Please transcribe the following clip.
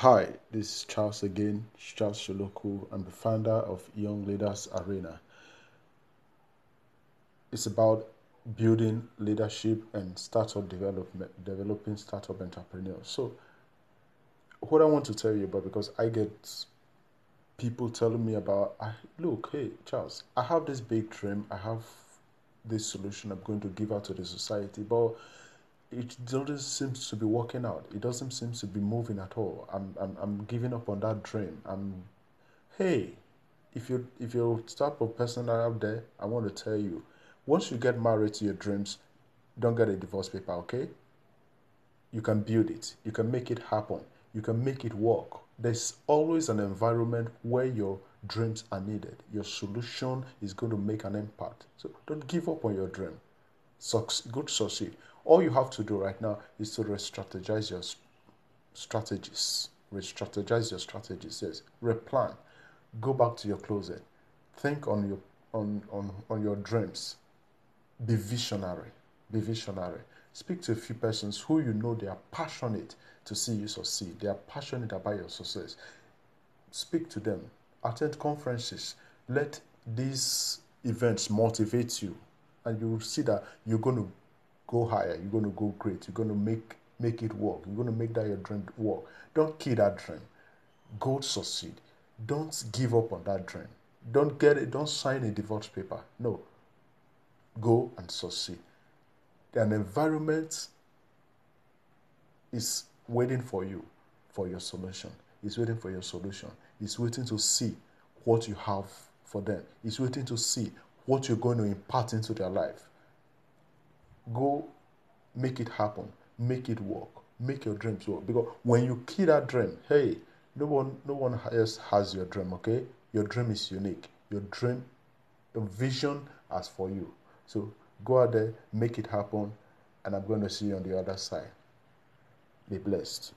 Hi, this is Charles again, Charles Sholoku. I'm the founder of Young Leaders Arena. It's about building leadership and startup development, developing startup entrepreneurs. So, what I want to tell you about because I get people telling me about, I, look, hey, Charles, I have this big dream, I have this solution I'm going to give out to the society, but it doesn't seem to be working out. It doesn't seem to be moving at all. I'm, I'm, I'm giving up on that dream. I'm, hey, if you if you're type of person out there, I want to tell you, once you get married to your dreams, don't get a divorce paper, okay? You can build it. You can make it happen. You can make it work. There's always an environment where your dreams are needed. Your solution is going to make an impact. So don't give up on your dream. Sucks, good succeed. All you have to do right now is to re-strategize your strategies. Re-strategize your strategies. Yes. Replan. Go back to your closet. Think on your on, on, on your dreams. Be visionary. Be visionary. Speak to a few persons who you know they are passionate to see you succeed. They are passionate about your success. Speak to them. Attend conferences. Let these events motivate you. And you will see that you're going to go higher. You're going to go great. You're going to make make it work. You're going to make that your dream work. Don't kill that dream. Go succeed. Don't give up on that dream. Don't get it. Don't sign a divorce paper. No. Go and succeed. An environment is waiting for you for your solution. It's waiting for your solution. It's waiting to see what you have for them. It's waiting to see what you're going to impart into their life. Go make it happen, make it work, make your dreams work. Because when you kill that dream, hey, no one, no one else has your dream. Okay, your dream is unique. Your dream, your vision, as for you. So go out there, make it happen, and I'm going to see you on the other side. Be blessed.